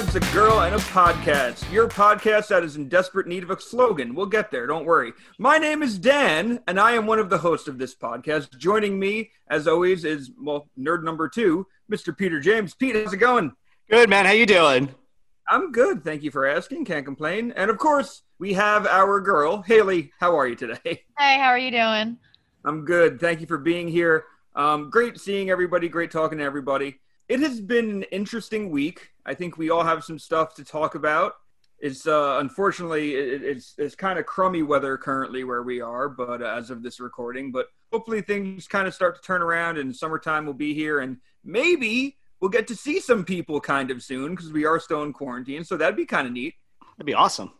nerds, a girl, and a podcast. Your podcast that is in desperate need of a slogan. We'll get there, don't worry. My name is Dan, and I am one of the hosts of this podcast. Joining me, as always, is, well, nerd number two, Mr. Peter James. Pete, how's it going? Good, man. How you doing? I'm good. Thank you for asking. Can't complain. And of course, we have our girl, Haley. How are you today? Hey, how are you doing? I'm good. Thank you for being here. Um, great seeing everybody. Great talking to everybody. It has been an interesting week. I think we all have some stuff to talk about. It's uh, unfortunately it, it's it's kind of crummy weather currently where we are, but uh, as of this recording, but hopefully things kind of start to turn around and summertime will be here, and maybe we'll get to see some people kind of soon because we are still in quarantine. So that'd be kind of neat. That'd be awesome.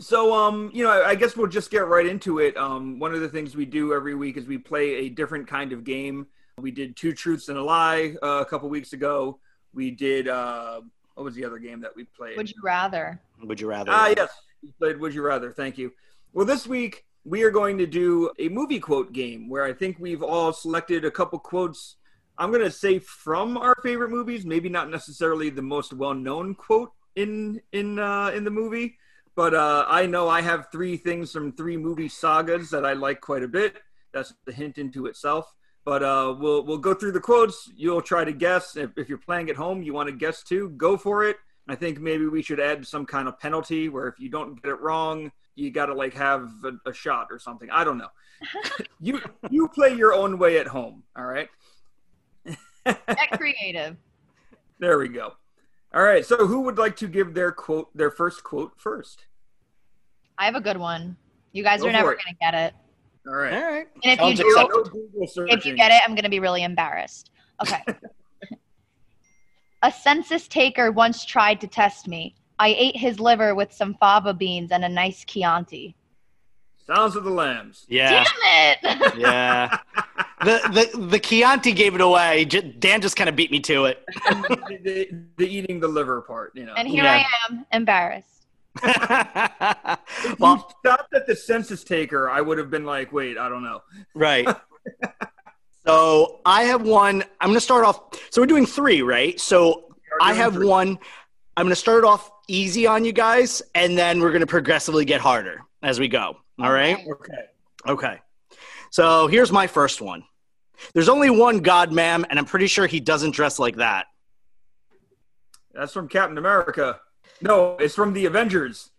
So, um, you know, I guess we'll just get right into it. Um, one of the things we do every week is we play a different kind of game. We did Two Truths and a Lie uh, a couple weeks ago. We did, uh, what was the other game that we played? Would you rather? Would you rather? Ah, yes. We played Would You Rather. Thank you. Well, this week we are going to do a movie quote game where I think we've all selected a couple quotes. I'm going to say from our favorite movies, maybe not necessarily the most well-known quote in in uh, in the movie, but uh, I know I have three things from three movie sagas that I like quite a bit. That's the hint into itself. But uh, we'll we'll go through the quotes. You'll try to guess. If, if you're playing at home, you want to guess too. Go for it. I think maybe we should add some kind of penalty where if you don't get it wrong, you got to like have a, a shot or something. I don't know. you you play your own way at home. All right. Get creative. There we go. All right. So who would like to give their quote, their first quote first? I have a good one. You guys Go are never gonna get it. All right. All right. And if Challenge you do. No if you get it, I'm gonna be really embarrassed. Okay. a census taker once tried to test me. I ate his liver with some fava beans and a nice Chianti. Silence of the Lambs. Yeah. Damn it! Yeah. the the the Chianti gave it away. Dan just kind of beat me to it. the, the, the eating the liver part, you know. and here Yeah. I am, embarrassed. If well, you stopped at the census taker, I would have been like, wait, I don't know. right. So I have one. I'm going to start off. So we're doing three, right? So I have one. I'm going to start off easy on you guys, and then we're going to progressively get harder as we go. All right. Okay. Okay. So here's my first one. There's only one God, ma'am, and I'm pretty sure he doesn't dress like that. That's from Captain America. No, it's from the Avengers.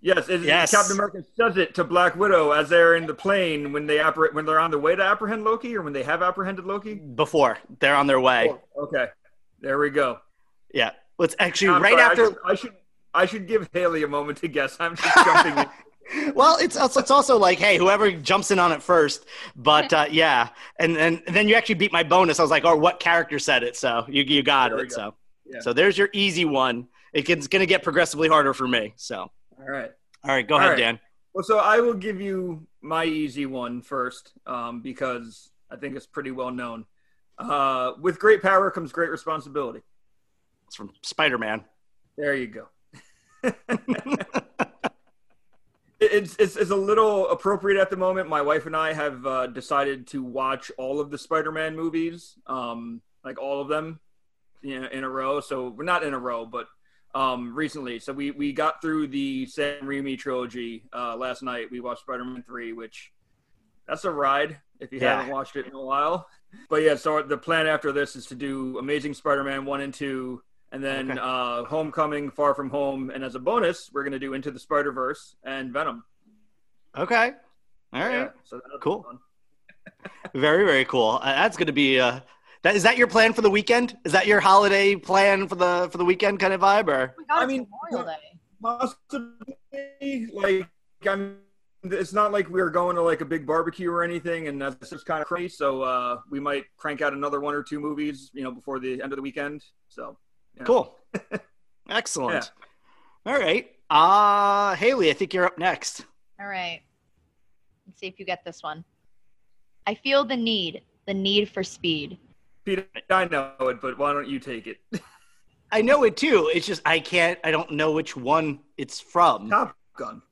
Yes, it, Yes. Captain America says it to Black Widow as they're in the plane when they appre- when they're on the way to apprehend Loki or when they have apprehended Loki. Before they're on their way. Oh, okay, there we go. Yeah. Let's actually I'm right sorry, I after. should, I should I should give Haley a moment to guess. I'm just jumping. in. well, it's also, it's also like, hey, whoever jumps in on it first. But uh, yeah, and, and and then you actually beat my bonus. I was like, oh, what character said it? So you you got There it. go. So Yeah. so there's your easy one. It gets, it's gonna get progressively harder for me. So All right. all right, go All ahead, right. Dan. Well, so I will give you my easy one first, um, because I think it's pretty well known. Uh, with great power comes great responsibility. It's from Spider Man. There you go. it's, it's it's a little appropriate at the moment. My wife and I have uh, decided to watch all of the Spider-Man movies, um, like all of them, you know, in a row. So we're not in a row, but um, recently. So we we got through the Sam Raimi trilogy uh, last night. We watched Spider-Man three, which that's a ride if you Yeah. haven't watched it in a while. But yeah, so the plan after this is to do Amazing Spider-Man one and two, and then Okay. uh, Homecoming, Far From Home, and as a bonus, we're gonna do Into the Spider Verse and Venom. Okay. All right. Yeah, so Cool. Very very cool. Uh, that's gonna be. Uh, that is that your plan for the weekend? Is that your holiday plan for the for the weekend kind of vibe or? Oh God, I mean- Memorial Day. Possibly, like I'm. It's not like we're going to like a big barbecue or anything, and that's just kind of crazy. So uh, we might crank out another one or two movies, you know, before the end of the weekend. So yeah. Cool. Excellent. All right. Uh Haley, I think you're up next. All right. Let's see if you get this one. I feel the need, the need for speed. Pete, I know it, but why don't you take it? I know it too. It's just I can't I don't know which one it's from. Top Gun.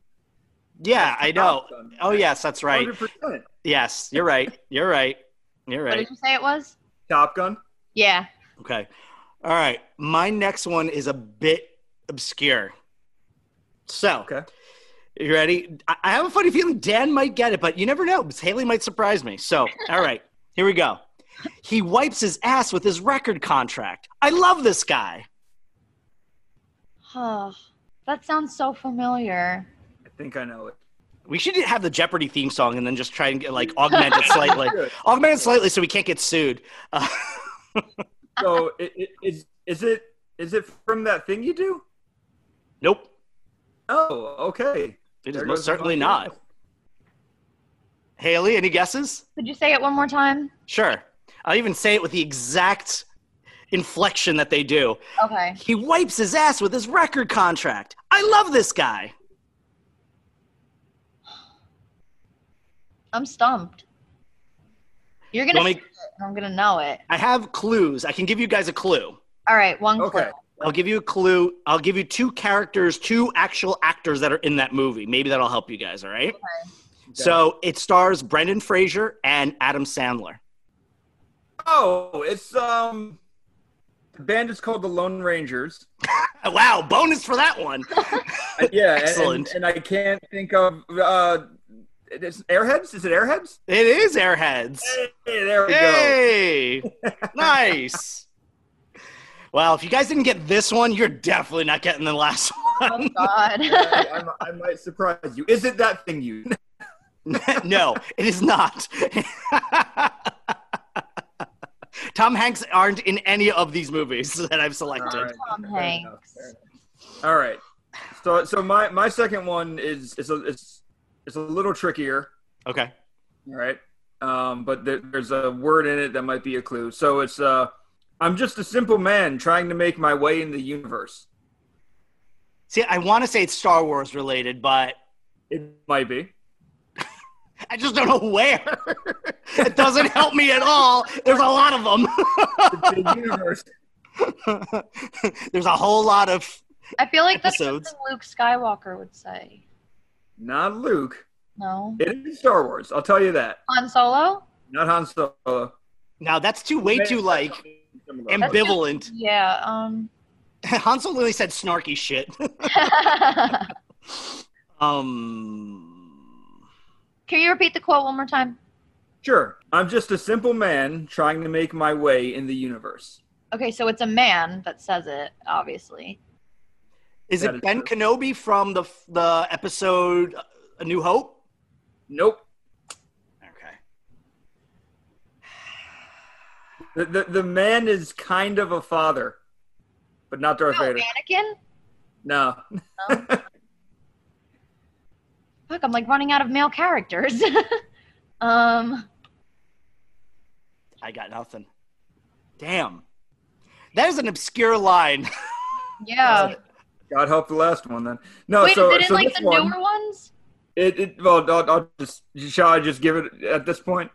Yeah, I know. Gun. Oh yes, that's right. 100%. Yes, you're right. You're right. You're right. What did you say it was? Top Gun. Yeah. Okay. All right. My next one is a bit obscure. So, Okay. you ready? I I have a funny feeling Dan might get it, but you never know. because Haley might surprise me. So, all right, here we go. He wipes his ass with his record contract. I love this guy. Huh. that sounds so familiar. I think I know it. We should have the Jeopardy theme song and then just try and get like augment it slightly. Good. augment it slightly so we can't get sued. Uh, So it, it, is is it is it from that thing you do? nope, Oh, okay. it is There most certainly not. Haley, any guesses? Could you say it one more time? Sure. I'll even say it with the exact inflection that they do. Okay. He wipes his ass with his record contract. I love this guy. I'm stumped. You're gonna. Me- it, I'm gonna know it. I have clues. I can give you guys a clue. All right, one clue. Okay. I'll give you a clue. I'll give you two characters, two actual actors that are in that movie. Maybe that'll help you guys, all right? Okay. So it stars Brendan Fraser and Adam Sandler. Oh, it's um the band is called the Lone Rangers. Wow, bonus for that one. Uh, yeah, Excellent. And, and I can't think of uh it's Airheads? Is it Airheads? It is Airheads. Hey, there we go. Hey, nice. Well, if you guys didn't get this one, you're definitely not getting the last Oh one. God. I, I, I might surprise you. Is it that thing you? no, it is not. Tom Hanks aren't in any of these movies that I've selected. All right. Tom Fair Hanks. enough, enough. All right. So so my my second one is is a it's it's a little trickier. Okay. All right. Um, but there, there's a word in it that might be a clue. So it's uh, I'm just a simple man trying to make my way in the universe. See, I want to say it's Star Wars related, but It might be. I just don't know where. it doesn't help me at all. There's a lot of them. The universe. There's a whole lot of. I feel like that's Episodes. something Luke Skywalker would say. Not Luke. No. It is Star Wars. I'll tell you that. Han Solo? Not Han Solo. Now that's too way too like ambivalent. Yeah. Um. Han Solo only said snarky shit. um, Can you repeat the quote one more time? Sure. I'm just a simple man trying to make my way in the universe. Okay, so it's a man that says it, obviously. is That it is Ben true. Kenobi from the the episode A New Hope? Nope. Okay. The, the, the man is kind of a father, but not Darth Oh, Vader. Anakin? No. Fuck, I'm like running out of male characters. um. I got nothing. Damn. That is an obscure line. Yeah. God help the last one then. No, Wait, so, is it in so like the one, newer ones? it, it well, I'll, I'll just shall I just give it at this point?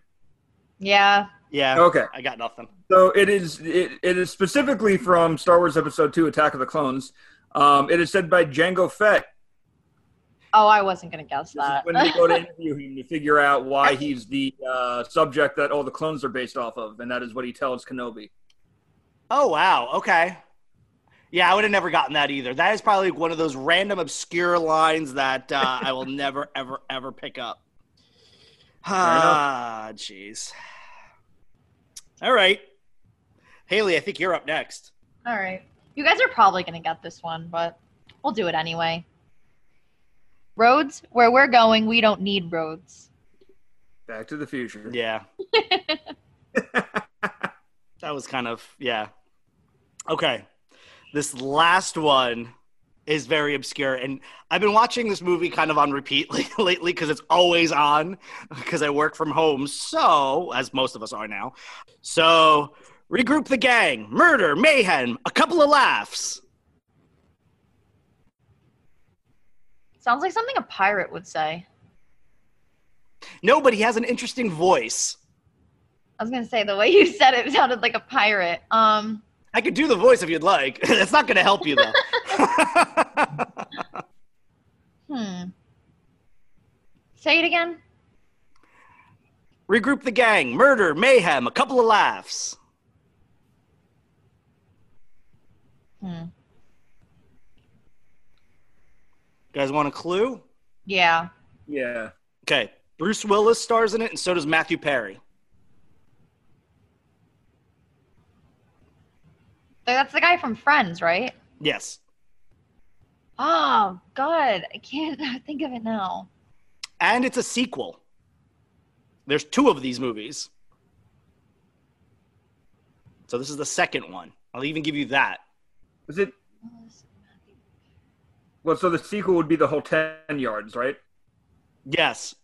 Yeah. yeah. Okay. I got nothing. So it is it, it is specifically from Star Wars Episode Two: Attack of the Clones. Um, it is said by Jango Fett. Oh, I wasn't gonna guess This that. when they go to interview him to figure out why he's the uh, subject that all the clones are based off of, and that is what he tells Kenobi. Oh wow. Okay. Yeah, I would have never gotten that either. That is probably one of those random obscure lines that uh, I will never, ever, ever pick up. Ah, jeez. All right, Haley. I think you're up next. All right. You guys are probably gonna get this one, but we'll do it anyway. Roads, where we're going, we don't need roads. Back to the Future. Yeah. that was kind of yeah. Okay. This last one is very obscure and I've been watching this movie kind of on repeat lately because it's always on because I work from home. So, as most of us are now. So, regroup the gang, murder, mayhem, a couple of laughs. Sounds like something a pirate would say. No, but he has an interesting voice. I was gonna say the way you said it sounded like a pirate. Um, I could do the voice if you'd like. It's not going to help you though. hmm. Say it again. Regroup the gang, murder, mayhem, a couple of laughs. Hmm. You guys want a clue? Yeah. Yeah. Okay. Bruce Willis stars in it, and so does Matthew Perry. That's the guy from Friends, right? Yes. Oh God, I can't think of it now. And it's a sequel. There's two of these movies. So this is the second one. I'll even give you that. Was it? Well, so the sequel would be the whole ten yards, right? Yes.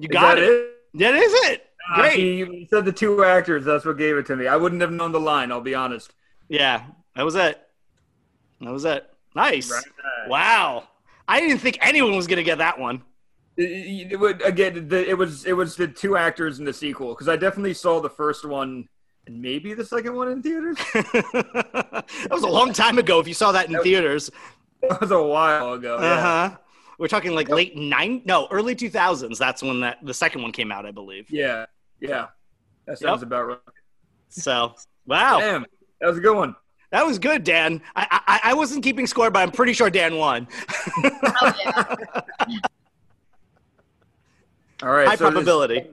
You Is got that it. it? That is it. Ah, Great. see, you said the two actors. That's what gave it to me. I wouldn't have known the line. I'll be honest. Yeah, that was it. That was it. Nice. Right. Wow. I didn't think anyone was going to get that one. It, it would again. The, it was it was the two actors in the sequel because I definitely saw the first one and maybe the second one in theaters. that was a long time ago if you saw that in theaters. That was a while ago. Yeah. Uh-huh. We're talking like late nine, no, early 2000s. That's when that the second one came out, I believe. Yeah. Yeah. That sounds about right. So, wow. Damn, that was a good one. That was good, Dan. I, I I wasn't keeping score, but I'm pretty sure Dan won. Oh yeah. All right. High so this probability.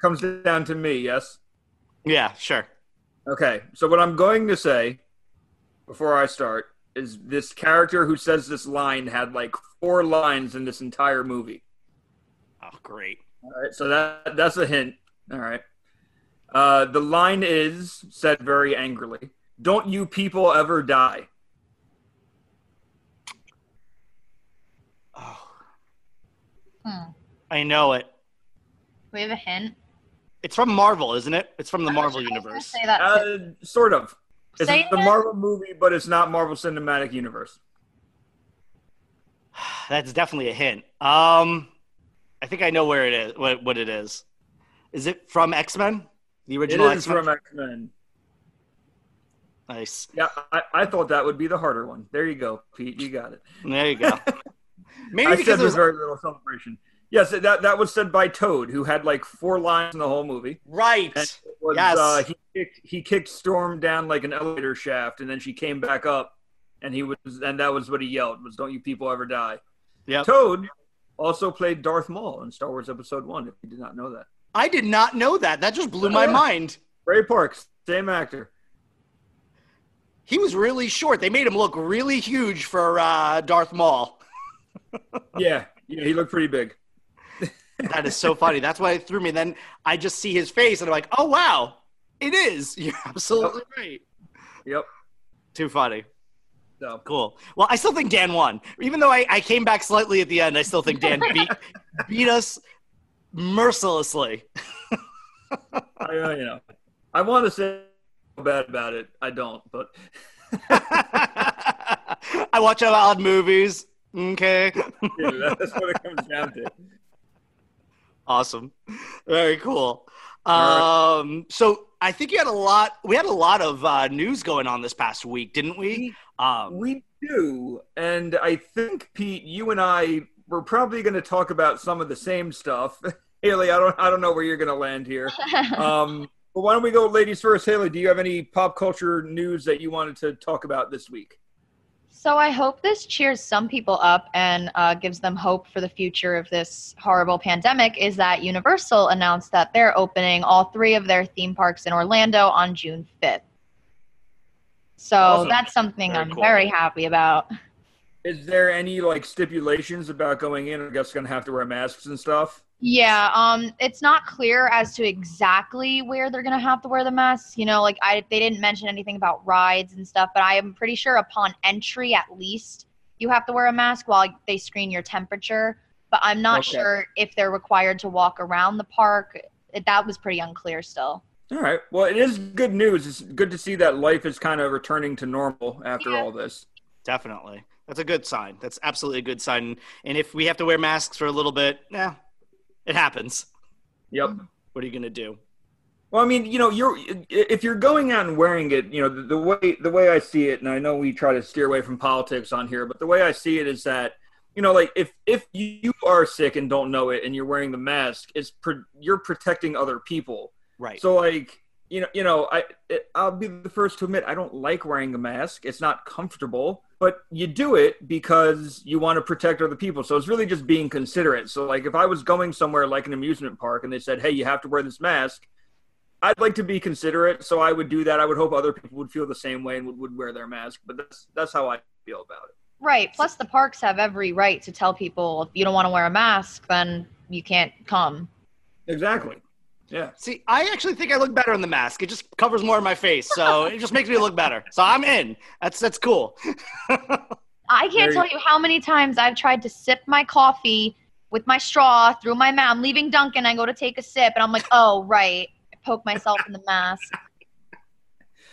comes down to me. Yes. Yeah, sure. Okay. So what I'm going to say before I start is this character who says this line had like four lines in this entire movie. Oh, great. All right, so that that's a hint. All right. Uh, the line is said very angrily. Don't you people ever die? Oh, Hmm. I know it. We have a hint. It's from Marvel, isn't it? It's from the Marvel I was gonna universe. Say that. Uh, sort of. It's Say the. Marvel movie, but it's not Marvel Cinematic Universe. That's definitely a hint. Um, I think I know where it is. What what it is? Is it from X Men? The original is X Men. from X Men. Nice. Yeah, I, I thought that would be the harder one. There you go, Pete. You got it. There you go. Maybe I because said there's very little celebration. Yes, that that was said by Toad, who had like four lines in the whole movie. right. Was, Yes. uh, he kicked he kicked Storm down like an elevator shaft, and then she came back up, and he was and that was what he yelled was "Don't you people ever die." Yeah. Toad also played Darth Maul in Star Wars Episode One. If you did not know that, I did not know that. That just blew my mind. Ray Parks, same actor. He was really short. They made him look really huge for uh, Darth Maul. Yeah, yeah, he looked pretty big. That is so funny. That's why it threw me. Then I just see his face and I'm like, oh wow, it is. You're absolutely right. Yep. Too funny. So Cool. Well, I still think Dan won. Even though I, I came back slightly at the end, I still think Dan beat beat us mercilessly. I, uh, you know, I want to say bad about it. I don't, but I watch a lot of movies. Okay. yeah, that's what it comes down to. Awesome. Very cool. All Um, so I think you had a lot. We had a lot of uh, news going on this past week, didn't we? Um, We do, and I think Pete, you and I were probably going to talk about some of the same stuff. Haley, I don't, I don't know where you're going to land here. Um, but why don't we go, ladies first? Haley, do you have any pop culture news that you wanted to talk about this week? So I hope this cheers some people up and uh, gives them hope for the future of this horrible pandemic. Is that Universal announced that they're opening all three of their theme parks in Orlando on June 5th. So Awesome. that's something Very I'm cool. very happy about. Is there any like stipulations about going in? I guess going to have to wear masks and stuff. Yeah, um, it's not clear as to exactly where they're gonna have to wear the masks. You know, like I they didn't mention anything about rides and stuff, but I am pretty sure upon entry at least you have to wear a mask while they screen your temperature. But I'm not Okay. sure if they're required to walk around the park. It, that was pretty unclear still. All right. Well, it is good news. It's good to see that life is kind of returning to normal after Yeah. all this. definitely. That's a good sign. That's absolutely a good sign. And if we have to wear masks for a little bit, yeah, it happens. Yep. What are you gonna do? Well, I mean, you know, you're if you're going out and wearing it, you know, the, the way the way I see it, and I know we try to steer away from politics on here, but the way I see it is that, you know, like if if you are sick and don't know it, and you're wearing the mask, it's pro- you're protecting other people. Right. So like you know, you know, I it, I'll be the first to admit I don't like wearing a mask. It's not comfortable, but you do it because you want to protect other people. So it's really just being considerate. So like if I was going somewhere like an amusement park and they said, "Hey, you have to wear this mask," I'd like to be considerate, so I would do that. I would hope other people would feel the same way and would, would wear their mask. But that's that's how I feel about it. Right. Plus, the parks have every right to tell people if you don't want to wear a mask, then you can't come. Exactly. Yeah. See, I actually think I look better in the mask. It just covers more of my face, so it just makes me look better. So I'm in. That's that's cool. I can't tell you how many times I've tried to sip my coffee with my straw through my mouth. I'm leaving Dunkin', I go to take a sip, and I'm like, oh right, I poke myself in the mask.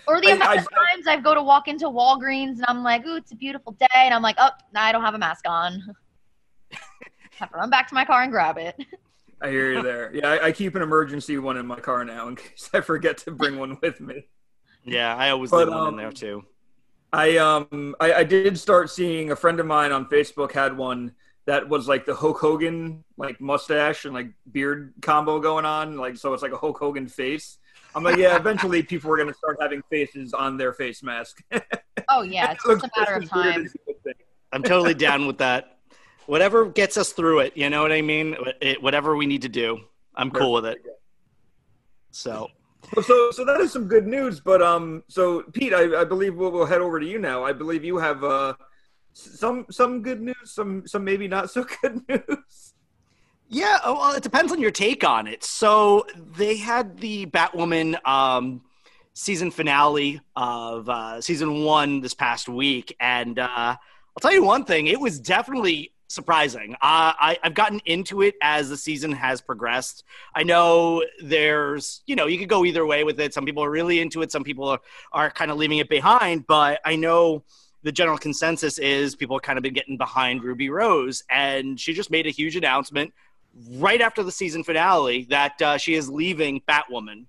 Or the I- amount I- of times I go to walk into Walgreens and I'm like, ooh, it's a beautiful day, and I'm like, oh, nah, I don't have a mask on. have to run back to my car and grab it. I hear you there. Yeah, I, I keep an emergency one in my car now in case I forget to bring one with me. yeah, I always But, leave one in um, there too. I um I, I did start seeing a friend of mine on Facebook had one that was like the Hulk Hogan like mustache and like beard combo going on, like so it's like a Hulk Hogan face. I'm like, yeah, eventually people were gonna start having faces on their face mask. Oh yeah, it's just a matter of time. I'm totally down with that. Whatever gets us through it, you know what I mean? It, whatever we need to do, I'm cool with it. So, So, so that is some good news. But um, so Pete, I, I believe we'll, we'll head over to you now. I believe you have uh some some good news, some some maybe not so good news. yeah, oh, well, it depends on your take on it. So, they had the Batwoman um, season finale of uh, season one this past week, and uh, I'll tell you one thing: it was definitely surprising. Uh, I, I've gotten into it as the season has progressed. I know there's, you know, you could go either way with it. Some people are really into it. Some people are, are kind of leaving it behind. But I know the general consensus is people kind of been getting behind Ruby Rose, and she just made a huge announcement right after the season finale that uh, she is leaving Batwoman,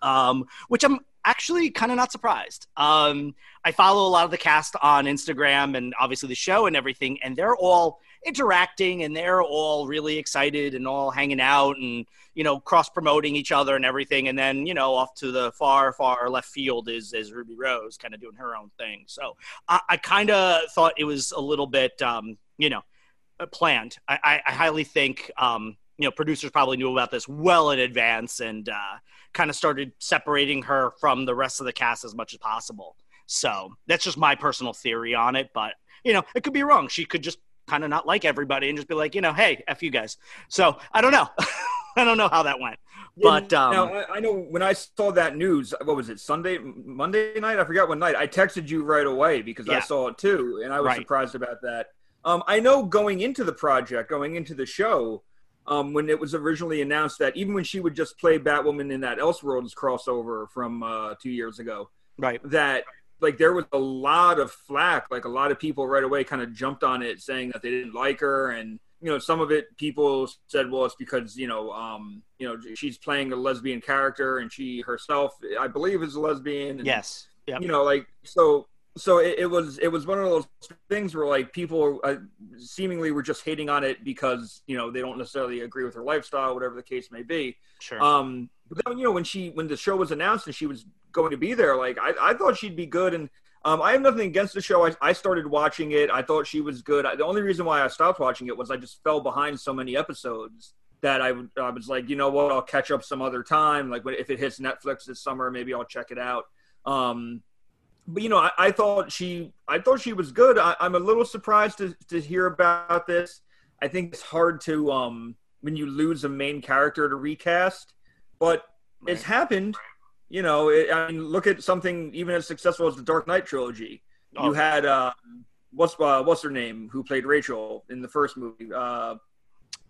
um, which I'm actually kind of not surprised. Um, I follow a lot of the cast on Instagram and obviously the show and everything, and they're all interacting and they're all really excited and all hanging out and you know cross promoting each other and everything. And then you know off to the far far left field is is Ruby Rose kind of doing her own thing. So I, I kind of thought it was a little bit um, you know uh, planned. I, I, I highly think um, you know producers probably knew about this well in advance and uh, kind of started separating her from the rest of the cast as much as possible. So that's just my personal theory on it, but you know it could be wrong. She could just kind of not like everybody and just be like, you know, hey, f you guys. So I don't know. I don't know how that went, but um, now I, I know when I saw that news, what was it Sunday, Monday night? I forgot what night. I texted you right away because I saw it too, and I was Right. surprised about that. Um, I know going into the project, going into the show, um, when it was originally announced that even when she would just play Batwoman in that Elseworlds crossover from uh, two years ago, right. that like there was a lot of flack like a lot of people right away kind of jumped on it saying that they didn't like her and you know some of it people said well it's because you know um you know she's playing a lesbian character and she herself i believe is a lesbian and, Yes. Yep. you know like so so it, it was it was one of those things where like people uh, seemingly were just hating on it because you know they don't necessarily agree with her lifestyle whatever the case may be Sure. um, but then you know when she when the show was announced and she was going to be there, like I, I thought she'd be good. And um, I have nothing against the show. I, I started watching it. I thought she was good. I, the only reason why I stopped watching it was I just fell behind so many episodes that I, I was like, you know what, I'll catch up some other time. Like when, if it hits Netflix this summer, maybe I'll check it out. Um, but you know, I, I thought she I thought she was good. I, I'm a little surprised to, to hear about this. I think it's hard to um when you lose a main character to recast, but it's happened. You know, it, I mean, look at something even as successful as the Dark Knight trilogy. Oh. You had uh, what's uh, what's her name who played Rachel in the first movie? Uh,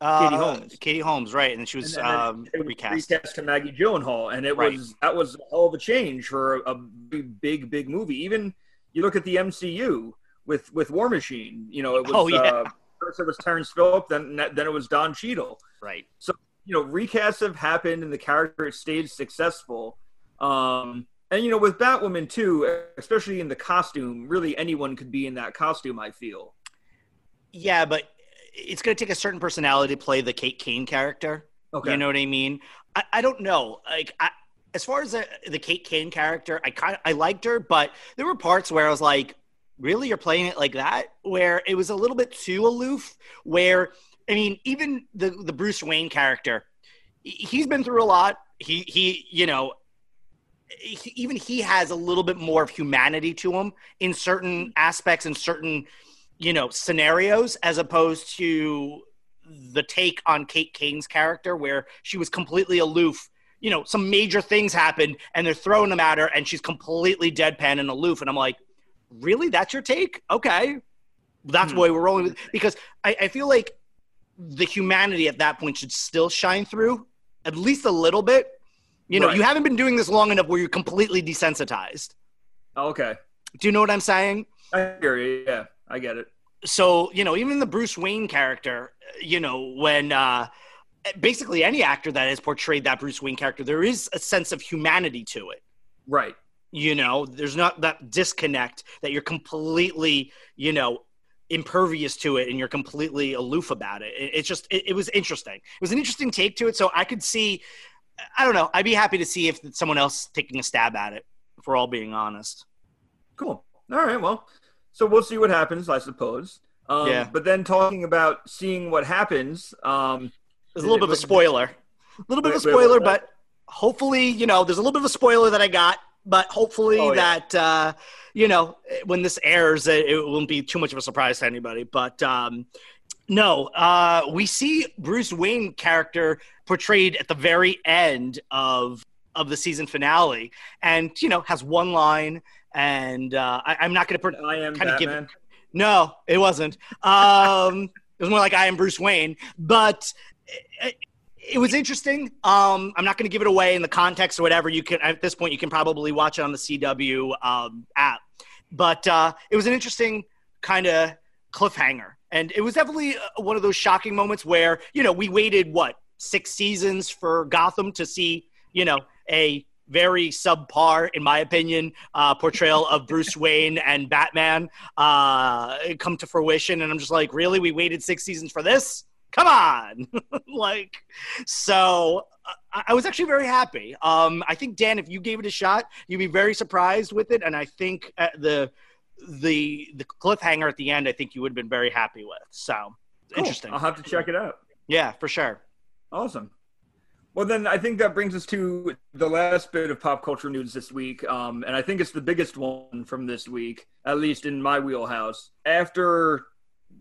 Uh, Katie Holmes. Katie Holmes, right? And she was and um, was recast. recast to Maggie Gyllenhaal, and it Right. was that was a hell of a change for a, a big, big, big movie. Even you look at the MCU with with War Machine. You know, it was Oh, yeah. uh, first it was Terrence Phillip, then then it was Don Cheadle. Right. So you know, recasts have happened, and the character stayed successful. Um, and you know, with Batwoman too, especially in the costume, really anyone could be in that costume. I feel. Yeah, but it's going to take a certain personality to play the Kate Kane character. Okay. You know what I mean? I, I don't know. Like I, as far as the, the Kate Kane character, I kind of I liked her, but there were parts where I was like, really, you're playing it like that, where it was a little bit too aloof. Where I mean, even the the Bruce Wayne character, he's been through a lot. He he, you know, he, even he has a little bit more of humanity to him in certain aspects and certain, you know, scenarios, as opposed to the take on Kate Kane's character, where she was completely aloof you know, some major things happened and they're throwing them at her and she's completely deadpan and aloof. And I'm like, really? That's your take? Okay. That's hmm. why we're rolling with because I, I feel like the humanity at that point should still shine through at least a little bit. You know, right. you haven't been doing this long enough where you're completely desensitized. Okay. Do you know what I'm saying? I hear you. Yeah, I get it. So, you know, even the Bruce Wayne character, you know, when uh basically any actor that has portrayed that Bruce Wayne character, there is a sense of humanity to it. Right. You know, there's not that disconnect that you're completely, you know, impervious to it and you're completely aloof about it. It's just, it, it was interesting. It was an interesting take to it. So I could see, I don't know, I'd be happy to see if someone else taking a stab at it, if we're all being honest. Cool. All right. Well, so we'll see what happens, I suppose. Um, yeah. But then talking about seeing what happens, um, there's a little bit of a spoiler. A little bit of a spoiler, but hopefully, you know, there's a little bit of a spoiler that I got, but hopefully oh, yeah. that, uh, you know, when this airs, it, it, won't be too much of a surprise to anybody. But um, no, uh, we see Bruce Wayne character portrayed at the very end of of the season finale, and you know has one line, and uh, I, am not going to. I am of give. No, it wasn't. Um, it was more like I am Bruce Wayne, but it, was interesting. Um, I'm not going to give it away in the context or whatever. You can at this point you can probably watch it on the CW um, app, but uh, it was an interesting kind of cliffhanger, and it was definitely uh, one of those shocking moments where you know we waited what six seasons for Gotham to see you know a very subpar, in my opinion, uh, portrayal of Bruce Wayne and Batman uh, come to fruition. And I'm just like, really? We waited six seasons for this? come on like so I, I was actually very happy um i think dan if you gave it a shot you'd be very surprised with it and i think the the the cliffhanger at the end i think you would have been very happy with so cool. interesting i'll have to check it out yeah for sure awesome well, then I think that brings us to the last bit of pop culture news this week. Um, and I think it's the biggest one from this week, at least in my wheelhouse. After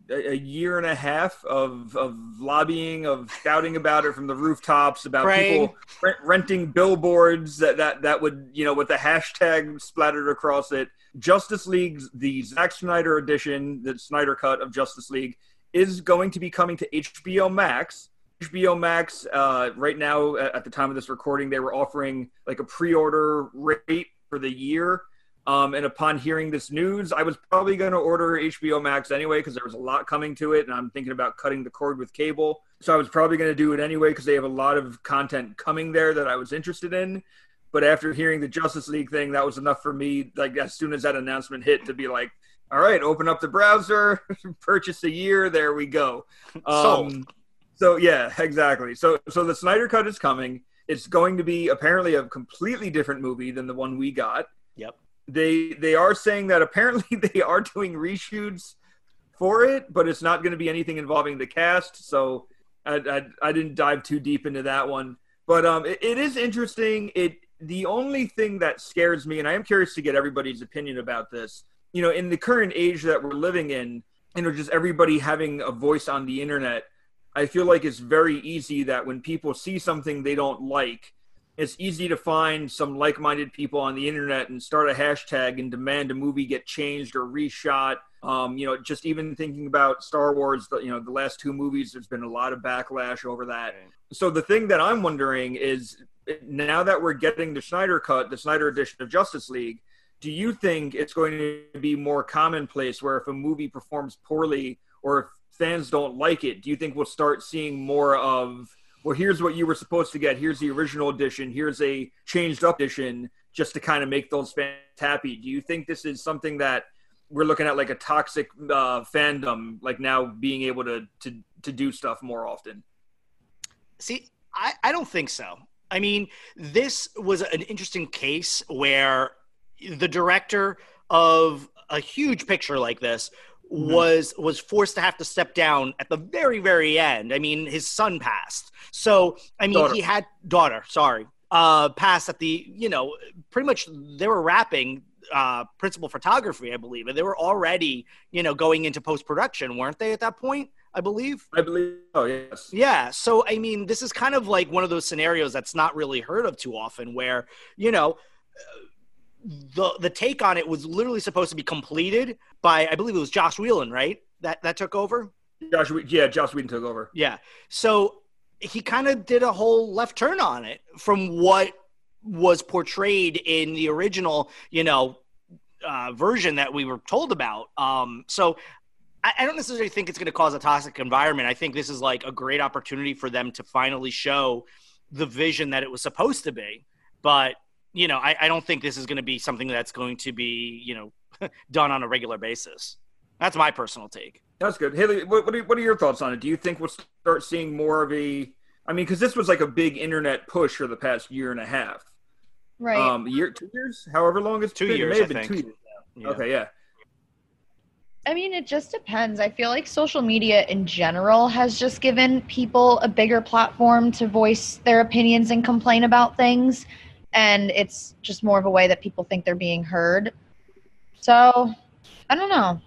a year and a half of, of lobbying, of shouting about it from the rooftops, about Praying. people rent, renting billboards that, that, that would, you know, with the hashtag splattered across it. Justice League, the Zack Snyder edition, the Snyder cut of Justice League, is going to be coming to HBO Max. HBO Max, uh, right now, at the time of this recording, they were offering like a pre order rate for the year um, and upon hearing this news, I was probably going to order HBO Max anyway because there was a lot coming to it, and I'm thinking about cutting the cord with cable. So I was probably going to do it anyway because they have a lot of content coming there that I was interested in. But after hearing the Justice League thing, that was enough for me. Like as soon as that announcement hit, to be like, "All right, open up the browser, purchase a year. There we go." Um, so yeah, exactly. So so the Snyder Cut is coming. It's going to be apparently a completely different movie than the one we got. Yep they they are saying that apparently they are doing reshoots for it, but it's not going to be anything involving the cast. So I, I, I didn't dive too deep into that one, but um, it, it is interesting. It the only thing that scares me, and I am curious to get everybody's opinion about this. You know, in the current age that we're living in, you know, just everybody having a voice on the internet, I feel like it's very easy that when people see something they don't like, it's easy to find some like-minded people on the internet and start a hashtag and demand a movie get changed or reshot. Um, you know, just even thinking about Star Wars, you know, the last two movies, there's been a lot of backlash over that. So the thing that I'm wondering is, now that we're getting the Snyder cut, the Snyder edition of Justice League, do you think it's going to be more commonplace where if a movie performs poorly or if fans don't like it, do you think we'll start seeing more of well, here's what you were supposed to get. Here's the original edition. Here's a changed up edition just to kind of make those fans happy. Do you think this is something that we're looking at like a toxic uh, fandom, like now being able to, to, to do stuff more often? See, I, I don't think so. I mean, this was an interesting case where the director of a huge picture like this mm-hmm. was was forced to have to step down at the very very end. I mean, his son passed, so I mean, daughter. he had daughter. Sorry, uh, passed at the you know pretty much they were wrapping uh, principal photography, I believe, and they were already you know going into post production, weren't they at that point? I believe. I believe. Oh yes. Yeah. So I mean, this is kind of like one of those scenarios that's not really heard of too often, where you know the the take on it was literally supposed to be completed by I believe it was Josh Whedon, right? That that took over. Josh, yeah, Josh Whedon took over. Yeah, so he kind of did a whole left turn on it from what was portrayed in the original, you know, uh, version that we were told about. Um, so I, I don't necessarily think it's going to cause a toxic environment. I think this is like a great opportunity for them to finally show the vision that it was supposed to be. But you know, I, I don't think this is going to be something that's going to be, you know, done on a regular basis. That's my personal take. That's good. Haley, what, what, are, what are your thoughts on it? Do you think we'll start seeing more of a, I mean, because this was like a big internet push for the past year and a half. Right. Um, year, two years, however long it's two been. years. It may have been two years now. Yeah. Okay, yeah. I mean, it just depends. I feel like social media in general has just given people a bigger platform to voice their opinions and complain about things and it's just more of a way that people think they're being heard. So, I don't know.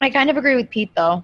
I kind of agree with Pete though.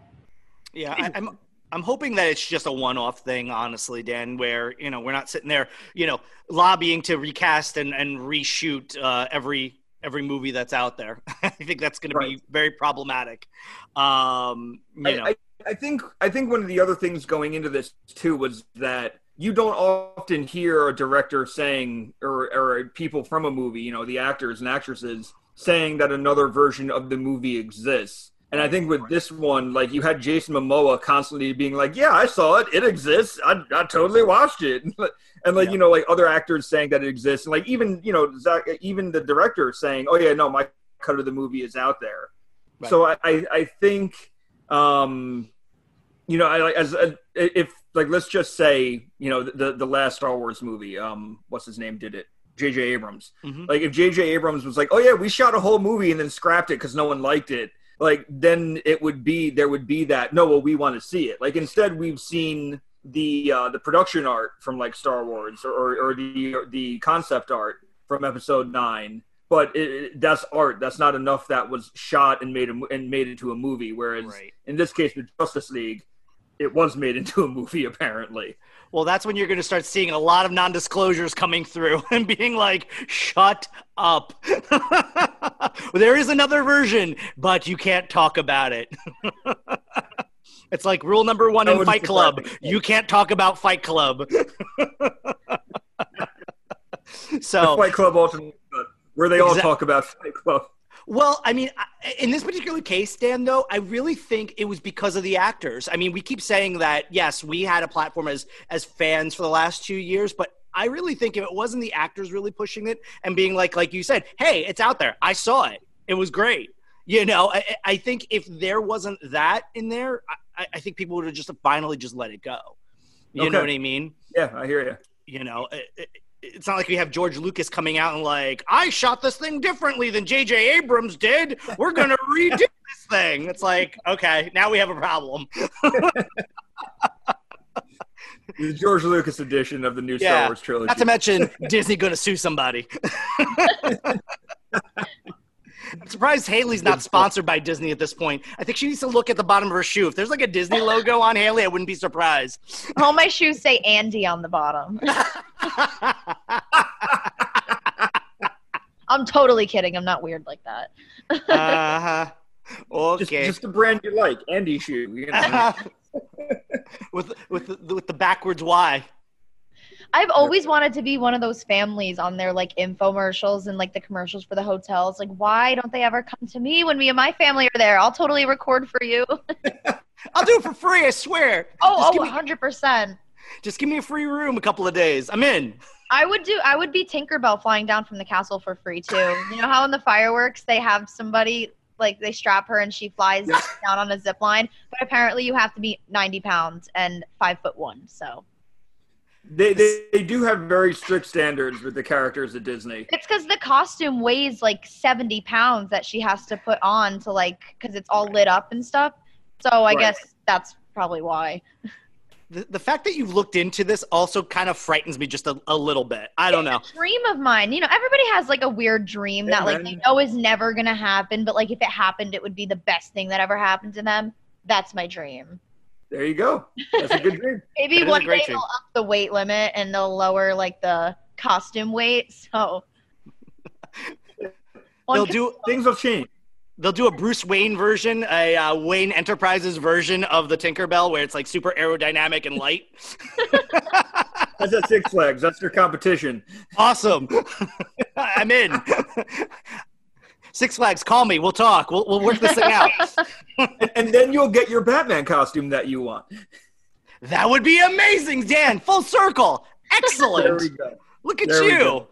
Yeah, I, I'm I'm hoping that it's just a one-off thing, honestly, Dan. Where you know we're not sitting there, you know, lobbying to recast and and reshoot uh, every every movie that's out there. I think that's going right. to be very problematic. Um, you I, know, I, I think I think one of the other things going into this too was that you don't often hear a director saying or, or people from a movie you know the actors and actresses saying that another version of the movie exists. And i think with this one like you had jason momoa constantly being like yeah i saw it. It exists. I, I totally watched it. And like yeah. you know like other actors saying that it exists. And like even you know Zack, even the director saying oh yeah no my cut of the movie is out there. Right. so I, I i think um you know i as a, if like let's just say you know the the last Star Wars movie, um, what's his name did it? J.J. Abrams. Mm-hmm. Like if J.J. Abrams was like, oh yeah, we shot a whole movie and then scrapped it because no one liked it. Like then it would be there would be that no, well we want to see it. Like instead we've seen the uh, the production art from like Star Wars or, or, or the or the concept art from Episode Nine. But it, it, that's art. That's not enough. That was shot and made a, and made into a movie. Whereas right. in this case with Justice League, it was made into a movie apparently. Well, that's when you're going to start seeing a lot of non-disclosures coming through and being like, "Shut up." there is another version, but you can't talk about it. it's like rule number 1 in Fight Club. You can't talk about Fight Club. so the Fight Club alternate where they all talk about Fight Club. Well, I mean, in this particular case, Dan, though, I really think it was because of the actors. I mean, we keep saying that yes, we had a platform as as fans for the last two years, but I really think if it wasn't the actors really pushing it and being like, like you said, hey, it's out there. I saw it. It was great. You know, I, I think if there wasn't that in there, I, I think people would have just finally just let it go. You okay. know what I mean? Yeah, I hear you. You know, it, it's not like we have George Lucas coming out and like, I shot this thing differently than J.J. Abrams did. We're gonna redo this thing. It's like, okay, now we have a problem. the George Lucas edition of the new yeah, Star Wars trilogy. Not to mention Disney gonna sue somebody. I'm surprised Haley's not sponsored by Disney at this point. I think she needs to look at the bottom of her shoe. If there's like a Disney logo on Haley, I wouldn't be surprised. All my shoes say Andy on the bottom. I'm totally kidding. I'm not weird like that. uh huh. Okay. Just, just the brand you like, Andy shoe. You know? with with the, with the backwards Y. I've always wanted to be one of those families on their like infomercials and like the commercials for the hotels. Like, why don't they ever come to me when me and my family are there? I'll totally record for you. I'll do it for free, I swear. Oh, Just oh, 100%. Just give me a free room a couple of days. I'm in. I would do I would be Tinkerbell flying down from the castle for free too. You know how in the fireworks they have somebody like they strap her and she flies down on a zip line, but apparently you have to be 90 pounds and five foot one. So They, they they do have very strict standards with the characters at Disney. It's because the costume weighs like 70 pounds that she has to put on to like, because it's all lit up and stuff. So I Right. guess that's probably why. The, the fact that you've looked into this also kind of frightens me just a, a little bit. I don't know. A dream of mine. You know, everybody has like a weird dream Yeah, that like they know is never gonna happen, but like if it happened, it would be the best thing that ever happened to them. That's my dream. There you go. That's a good dream. Maybe That is one great day dream. they'll up the weight limit and they'll lower like the costume weight. So They'll do Things will change. they'll do a Bruce Wayne version, a uh, Wayne Enterprises version of the Tinkerbell, where it's like super aerodynamic and light. That's at Six Flags. That's their competition. awesome. I'm in. Six Flags, call me. We'll talk. We'll, we'll work this thing out. And, and then you'll get your Batman costume that you want. That would be amazing, Dan. Full circle. Excellent. There Excellent. we go. Look at There we you. go.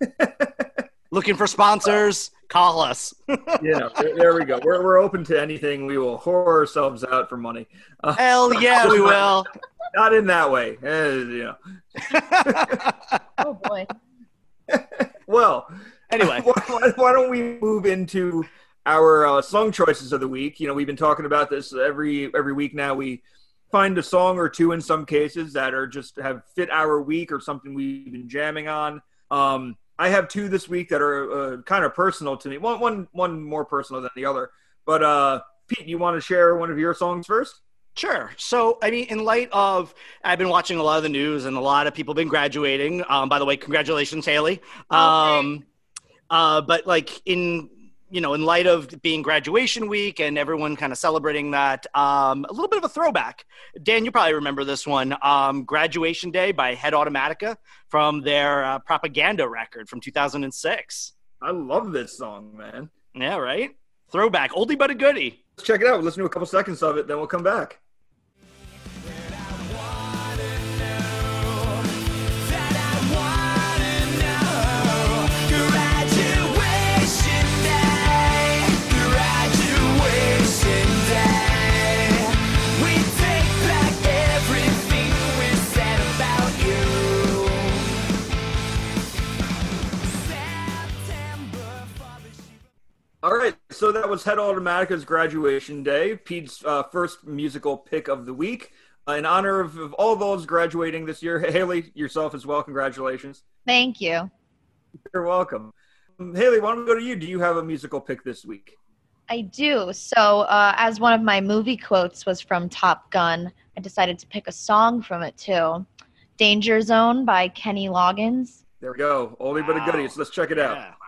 Looking for sponsors? Call us. Yeah, there, there we go. We're, we're open to anything. We will whore ourselves out for money. Uh, Hell yeah, we will. not in that way. Eh, you know. oh boy. Well, anyway, why, why don't we move into our uh, song choices of the week? You know, we've been talking about this every every week now. We find a song or two in some cases that are just have fit our week or something we've been jamming on. Um, I have two this week that are uh, kind of personal to me. One one one more personal than the other. But uh, Pete, you want to share one of your songs first? Sure. So, I mean, in light of, I've been watching a lot of the news, and a lot of people have been graduating. Um, by the way, congratulations, Haley. Um, uh, but like in, you know, in light of being graduation week and everyone kind of celebrating that, um, a little bit of a throwback. Dan, you probably remember this one, um, "Graduation Day" by Head Automatica from their uh, Popaganda record from 2006. I love this song, man. Yeah, right. Throwback, oldie but a goodie. Let's check it out. Listen to a couple seconds of it, then we'll come back. All right, so that was Head Automatica's graduation day, Pete's uh, first musical pick of the week. Uh, in honor of, of all those graduating this year, Haley, yourself as well, congratulations. Thank you. You're welcome. Um, Haley, why don't we go to you? Do you have a musical pick this week? I do. So, uh, as one of my movie quotes was from Top Gun, I decided to pick a song from it too. Danger Zone by Kenny Loggins. There we go. Oldie but a goodie. So let's check it out. Yeah. So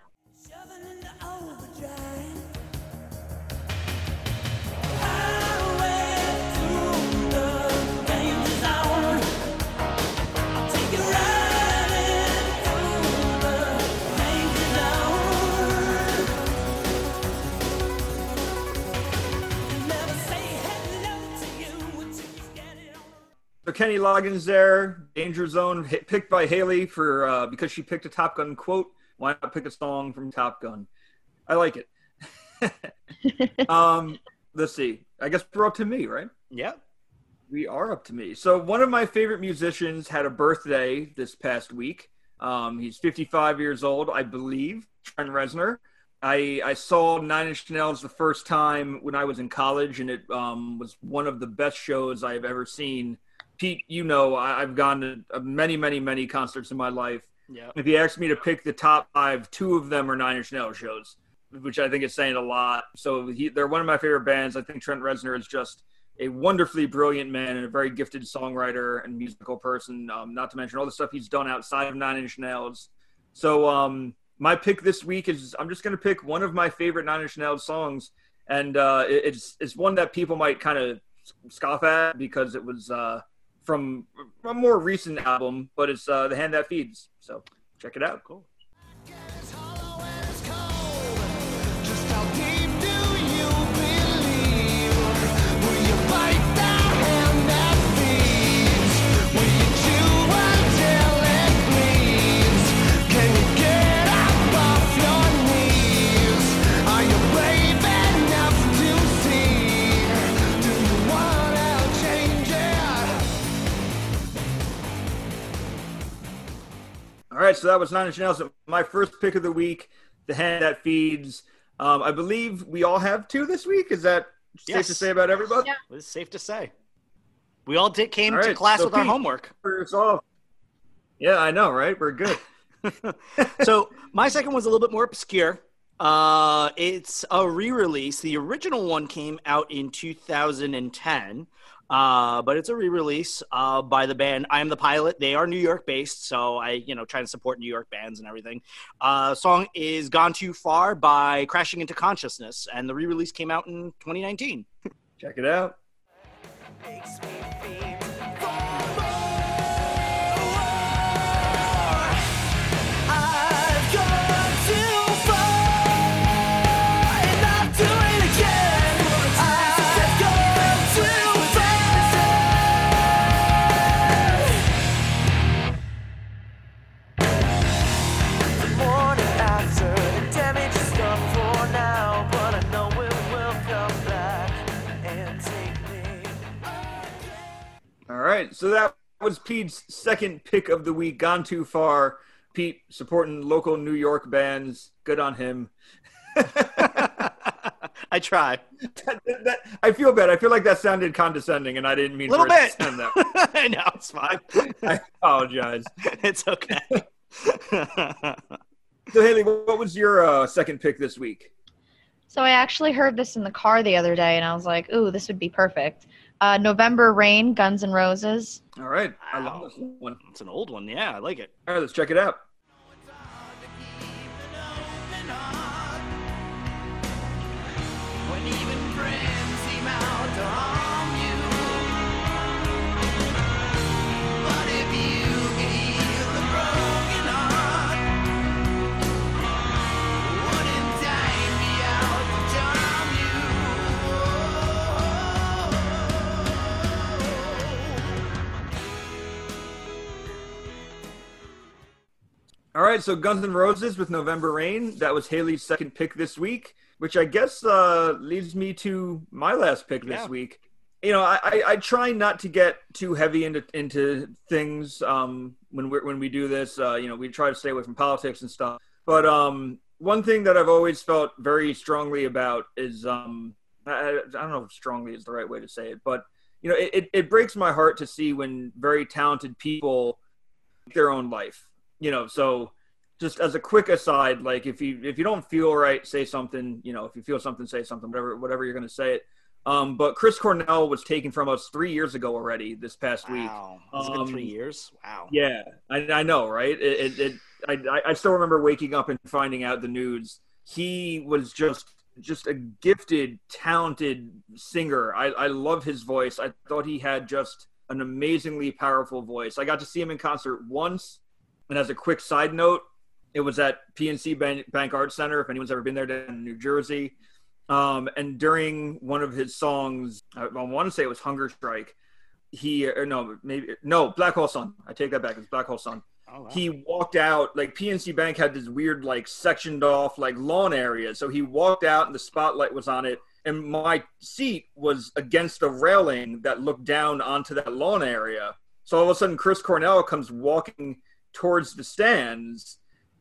Kenny Loggins there, Danger Zone, hit, picked by Haley for uh, because she picked a Top Gun quote. Why not pick a song from Top Gun? I like it. um, let's see. I guess we're up to me, right? Yeah. We are up to me. So one of my favorite musicians had a birthday this past week. Um, he's 55 years old, I believe. Trent Reznor. I I saw Nine Inch Nails the first time when I was in college, and it um, was one of the best shows I've ever seen. Pete, you know I, I've gone to uh, many, many, many concerts in my life. Yeah. If you ask me to pick the top five, two of them are Nine Inch Nails shows, which I think is saying a lot. So he, they're one of my favorite bands. I think Trent Reznor is just a wonderfully brilliant man and a very gifted songwriter and musical person. Um, not to mention all the stuff he's done outside of Nine Inch Nails. So um, my pick this week is I'm just going to pick one of my favorite Nine Inch Nails songs, and uh, it- it's it's one that people might kind of scoff at because it was uh, from a more recent album, but it's uh, The Hand That Feeds. So check it out. Cool. So that was Nine Inch Nails. My first pick of the week, the hand that feeds. Um, I believe we all have two this week. Is that safe Yes. to say about everybody? Yeah. It's safe to say. We all did came All to class so with our homework. First off, yeah, I know, right? We're good. so my second was a little bit more obscure. Uh, it's a re-release. The original one came out in 2010, uh, but it's a re-release uh, by the band I Am the Pilot. They are New York based, so I, you know, try to support New York bands and everything. Uh, song is "Gone Too Far" by Crashing Into Consciousness, and the re-release came out in 2019. Check it out. Right, so that was Pete's second pick of the week. Gone too far. Pete supporting local New York bands. Good on him. I try. That- that- I feel bad. I feel like that sounded condescending, and I didn't mean Little for it bit. to sound that. I know it's fine. I apologize. it's okay. So Haley, what was your uh, second pick this week? So I actually heard this in the car the other day, and I was like, "Ooh, this would be perfect." Uh, November Rain, Guns N' Roses. All right, I love this one. it's an old one. Yeah, I like it. All right, let's check it out. When even All right, so Guns N' Roses with November Rain. That was Haley's second pick this week, which I guess uh, leads me to my last pick this week. You know, I, I, I try not to get too heavy into into things um, when we when we do this. Uh, you know, we try to stay away from politics and stuff. But um, one thing that I've always felt very strongly about is um, I, I don't know if strongly is the right way to say it, but you know, it, it, it breaks my heart to see when very talented people take their own life. You know, so just as a quick aside, like if you if you don't feel right, say something. You know, if you feel something, say something. Whatever whatever you're going to say it. Um, but Chris Cornell was taken from us three years ago already. This past week. Wow, it's been three Um, years. Wow. Yeah, I, I know, right? It, it, it I, I- I still remember waking up and finding out the news. He was just just a gifted, talented singer. I, I love his voice. I thought he had just an amazingly powerful voice. I got to see him in concert once, and as a quick side note, it was at PNC Bank, Bank Arts Center. If anyone's ever been there, down in New Jersey. Um, and during one of his songs, I, I want to say it was Hunger Strike. He or no, maybe no Black Hole Sun. I take that back. It's Black Hole Sun Oh, wow. he walked out like PNC Bank had this weird like sectioned off like lawn area. So he walked out and the spotlight was on it and my seat was against the railing that looked down onto that lawn area. So all of a sudden Chris Cornell comes walking towards the stands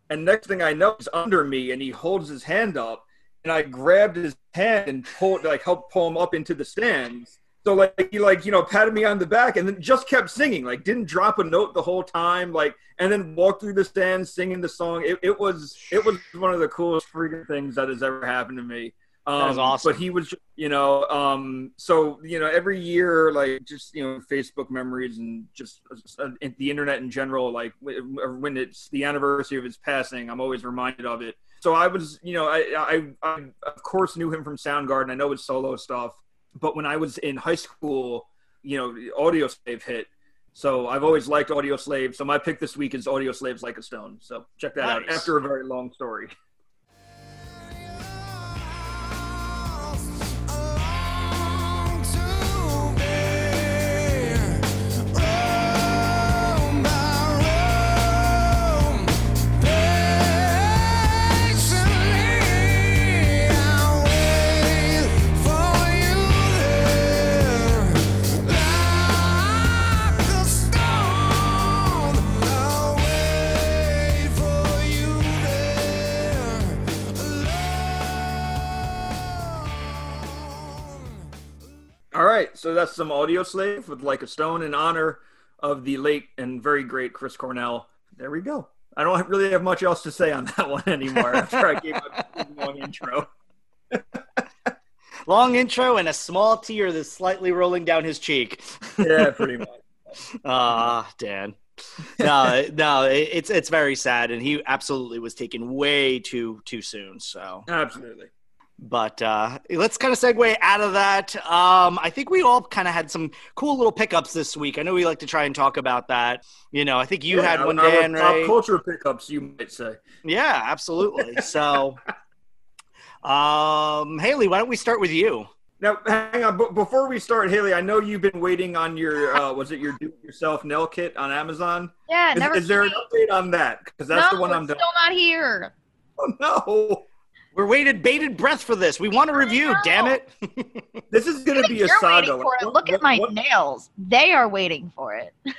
and next thing I know he's under me and he holds his hand up and I grabbed his hand and pulled like helped pull him up into the stands. So like he like you know patted me on the back and then just kept singing like didn't drop a note the whole time like and then walked through the stands singing the song. It, it was it was one of the coolest freaking things that has ever happened to me. Um, awesome. But he was you know um so you know every year like just you know Facebook memories and just uh, the internet in general like when it's the anniversary of his passing I'm always reminded of it. So I was you know I I, I of course knew him from Soundgarden. I know his solo stuff but when I was in high school, you know, Audioslave hit. So I've always liked Audioslave. So my pick this week is Audioslave's Like a Stone. So check that out after a very long story. right, so that's some Audioslave with like a stone in honor of the late and very great Chris Cornell. There we go. I don't really have much else to say on that one anymore after I gave a long intro. Long intro and a small tear that's slightly rolling down his cheek. Yeah, pretty much. Ah, Dan. No, no, it- it's it's very sad, and he absolutely was taken way too too soon. So, Absolutely. But uh, let's kind of segue out of that. Um, I think we all kind of had some cool little pickups this week. I know we like to try and talk about that. You know, I think you Yeah, had one, our Dan. Pop Ray. culture pickups, you might say. Yeah, absolutely. So, um, Haley, why don't we start with you? Now, hang on. But before we start, Haley, I know you've been waiting on your uh, was it your do-it-yourself nail kit on Amazon? Yeah, Is, never. is there an update on that? Because that's no, the one I'm it's done. still not here. Oh no! We're waited bated breath for this. We want a review. Damn it! This is going to be a You're saga. waiting for it. Like, Look at my what- nails. They are waiting for it.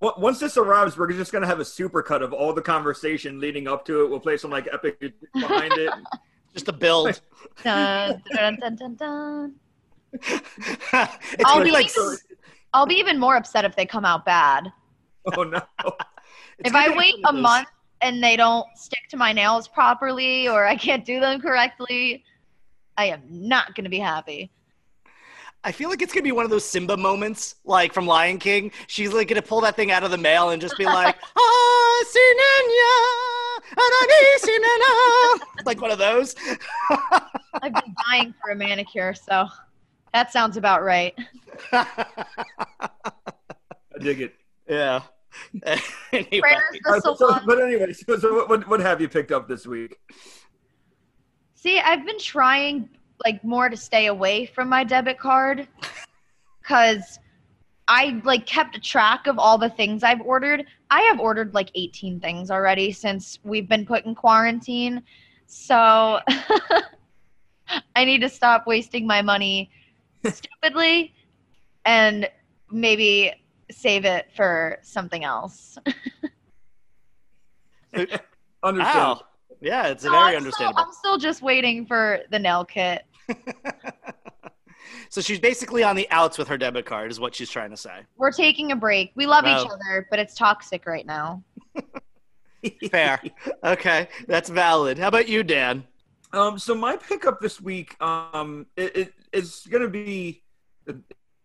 Once this arrives, we're just going to have a supercut of all the conversation leading up to it. We'll play some like epic behind it. Just a build. Dun, dun, dun, dun, dun. I'll be be like even- I'll be even more upset if they come out bad. Oh no! it's if I wait a of month and they don't stick to my nails properly or I can't do them correctly, I am not going to be happy. I feel like it's gonna be one of those Simba moments, like from Lion King. She's like gonna pull that thing out of the mail and just be like, "Ah, sinanya, anani, sinana." like one of those. I've been dying for a manicure, so that sounds about right. I dig it. yeah. anyway, Prayers right, so- but anyway, so, so what- what, what have you picked up this week? See, I've been trying like more to stay away from my debit card cuz I like kept track of all the things I've ordered. I have ordered like 18 things already since we've been put in quarantine. So I need to stop wasting my money stupidly and maybe save it for something else. Understand. wow. Yeah, it's No, very I'm still- understandable. I'm still just waiting for the nail kit. so she's basically on the outs with her debit card, is what she's trying to say. We're taking a break. We love each other, but it's toxic right now. Fair. okay, that's valid. How about you, Dan? Um, so my pickup this week, um, it, it it's gonna be, it,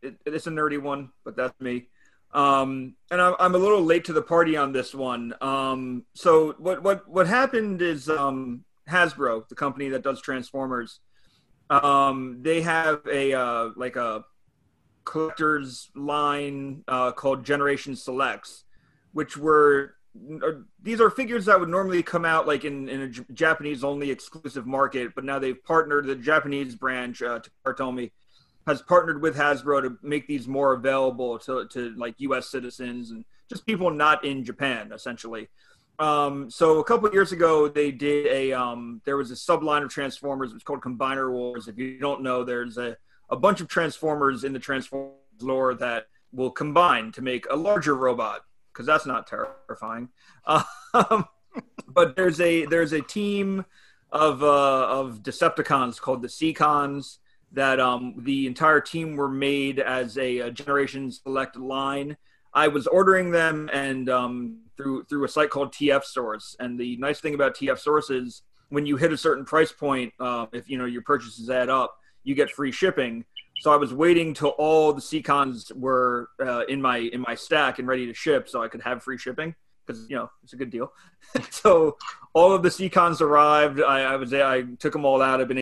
it, it's a nerdy one, but that's me. Um, and I'm, I'm a little late to the party on this one. Um, so what what what happened is um, Hasbro, the company that does Transformers, um, they have a uh, like a collector's line uh, called Generation Selects, which were uh, these are figures that would normally come out like in, in Japanese only exclusive market, but now they've partnered the Japanese branch, uh, Takatomi, has partnered with Hasbro to make these more available to, to like U.S. citizens and just people not in Japan, essentially. Um, so a couple years ago, they did a um, there was a subline of Transformers. It's called Combiner Wars. If you don't know, there's a a bunch of Transformers in the Transformers lore that will combine to make a larger robot because that's not terrifying. Um, but there's a there's a team of uh, of Decepticons called the Seacons that um, the entire team were made as a, a Generation Select line. I was ordering them and um, through through a site called TF Source. And the nice thing about TF Source is when you hit a certain price point, uh, if you know your purchases add up, you get free shipping. So I was waiting till all the Seacons were uh, in my in my stack and ready to ship, so I could have free shipping because you know it's a good deal. so all of the Seacons arrived. I, I was I took them all out. I've been